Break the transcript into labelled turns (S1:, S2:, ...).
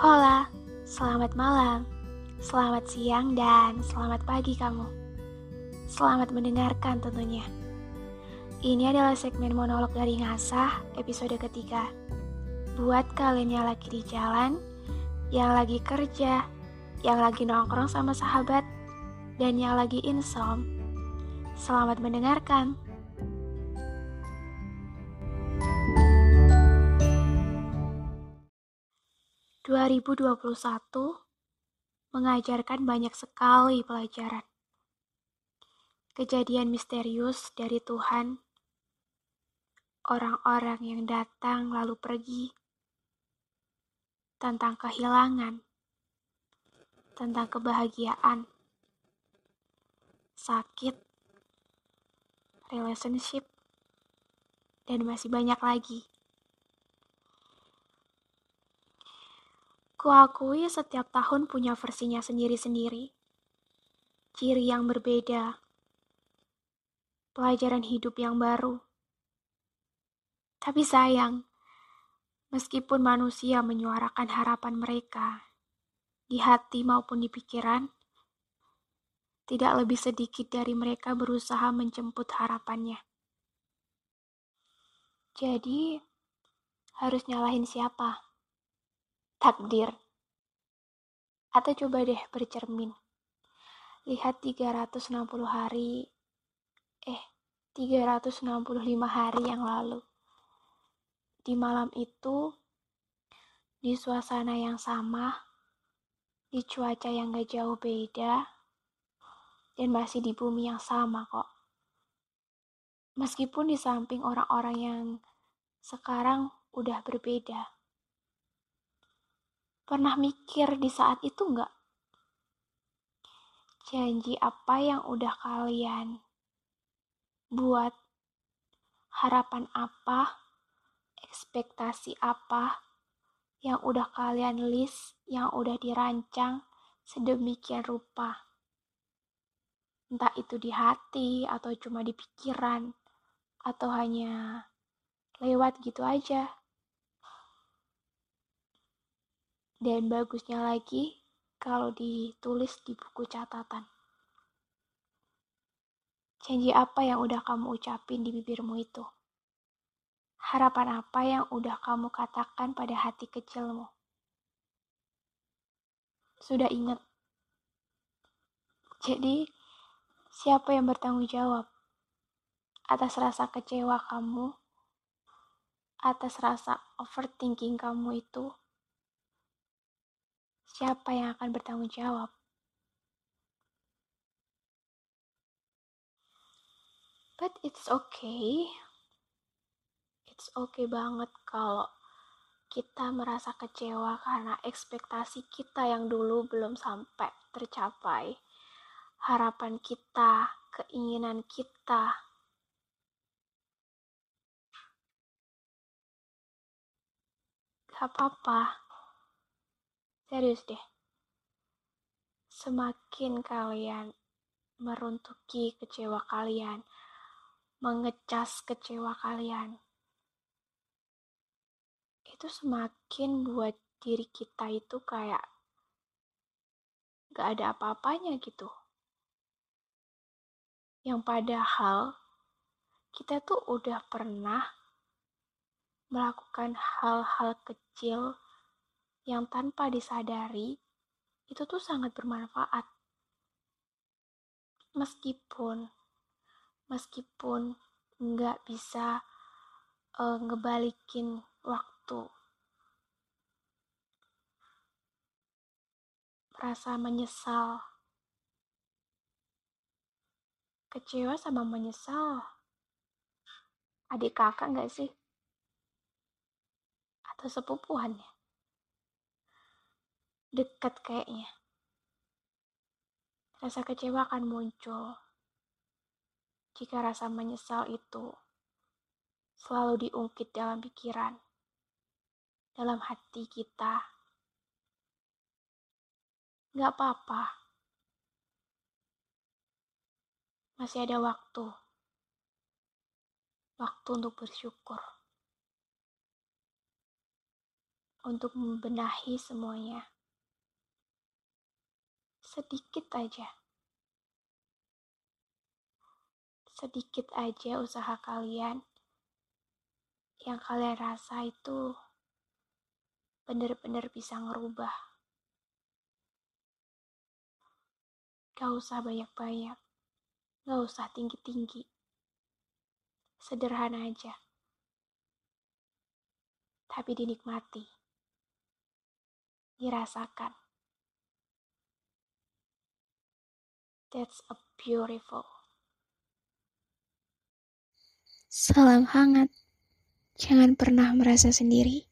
S1: Hola, selamat malam, selamat siang, dan selamat pagi kamu. Selamat mendengarkan tentunya. Ini adalah segmen monolog dari Ngasah, episode ketiga. Buat kalian yang lagi di jalan, yang lagi kerja, yang lagi nongkrong sama sahabat, dan yang lagi insom. Selamat mendengarkan. 2021 mengajarkan banyak sekali pelajaran. Kejadian misterius dari Tuhan, orang-orang yang datang lalu pergi, tentang kehilangan, tentang kebahagiaan, sakit, relationship, dan masih banyak lagi. Kuakui setiap tahun punya versinya sendiri-sendiri. Ciri yang berbeda. Pelajaran hidup yang baru. Tapi sayang, meskipun manusia menyuarakan harapan mereka di hati maupun di pikiran, tidak lebih sedikit dari mereka berusaha menjemput harapannya. Jadi, harus nyalahin siapa? Takdir. Atau coba deh bercermin. Lihat 360 hari, eh 365 hari yang lalu. Di malam itu, di suasana yang sama, di cuaca yang gak jauh beda, dan masih di bumi yang sama kok. Meskipun di samping orang-orang yang sekarang udah berbeda. Pernah mikir di saat itu nggak? Janji apa yang udah kalian buat? Harapan apa? Ekspektasi apa yang udah kalian list, yang udah dirancang sedemikian rupa? Entah itu di hati atau cuma di pikiran atau hanya lewat gitu aja. Dan bagusnya lagi kalau ditulis di buku catatan. Janji apa yang udah kamu ucapin di bibirmu itu? Harapan apa yang udah kamu katakan pada hati kecilmu? Sudah ingat? Jadi, siapa yang bertanggung jawab atas rasa kecewa kamu, atas rasa overthinking kamu itu? Siapa yang akan bertanggung jawab? But it's okay. It's okay banget kalau kita merasa kecewa karena ekspektasi kita yang dulu belum sampai tercapai. Harapan kita, keinginan kita. Gak apa-apa Serius deh. Semakin kalian meruntuki kecewa kalian, mengecas kecewa kalian, itu semakin buat diri kita itu kayak gak ada apa-apanya gitu. Yang padahal kita tuh udah pernah melakukan hal-hal kecil yang tanpa disadari itu tuh sangat bermanfaat. Meskipun meskipun nggak bisa uh, ngebalikin waktu. Rasa menyesal. Kecewa sama menyesal. Adik kakak nggak sih? Atau sepupuan ya? Dekat kayaknya. Rasa kecewa akan muncul jika rasa menyesal itu selalu diungkit dalam pikiran, dalam hati kita. Gak apa-apa. Masih ada waktu. Waktu untuk bersyukur. untuk membenahi semuanya. Sedikit aja. Sedikit aja usaha kalian yang kalian rasa itu benar-benar bisa ngerubah. Gak usah banyak-banyak, gak usah tinggi-tinggi. Sederhana aja. Tapi dinikmati. Dirasakan. That's a beautiful.
S2: Salam hangat. Jangan pernah merasa sendiri.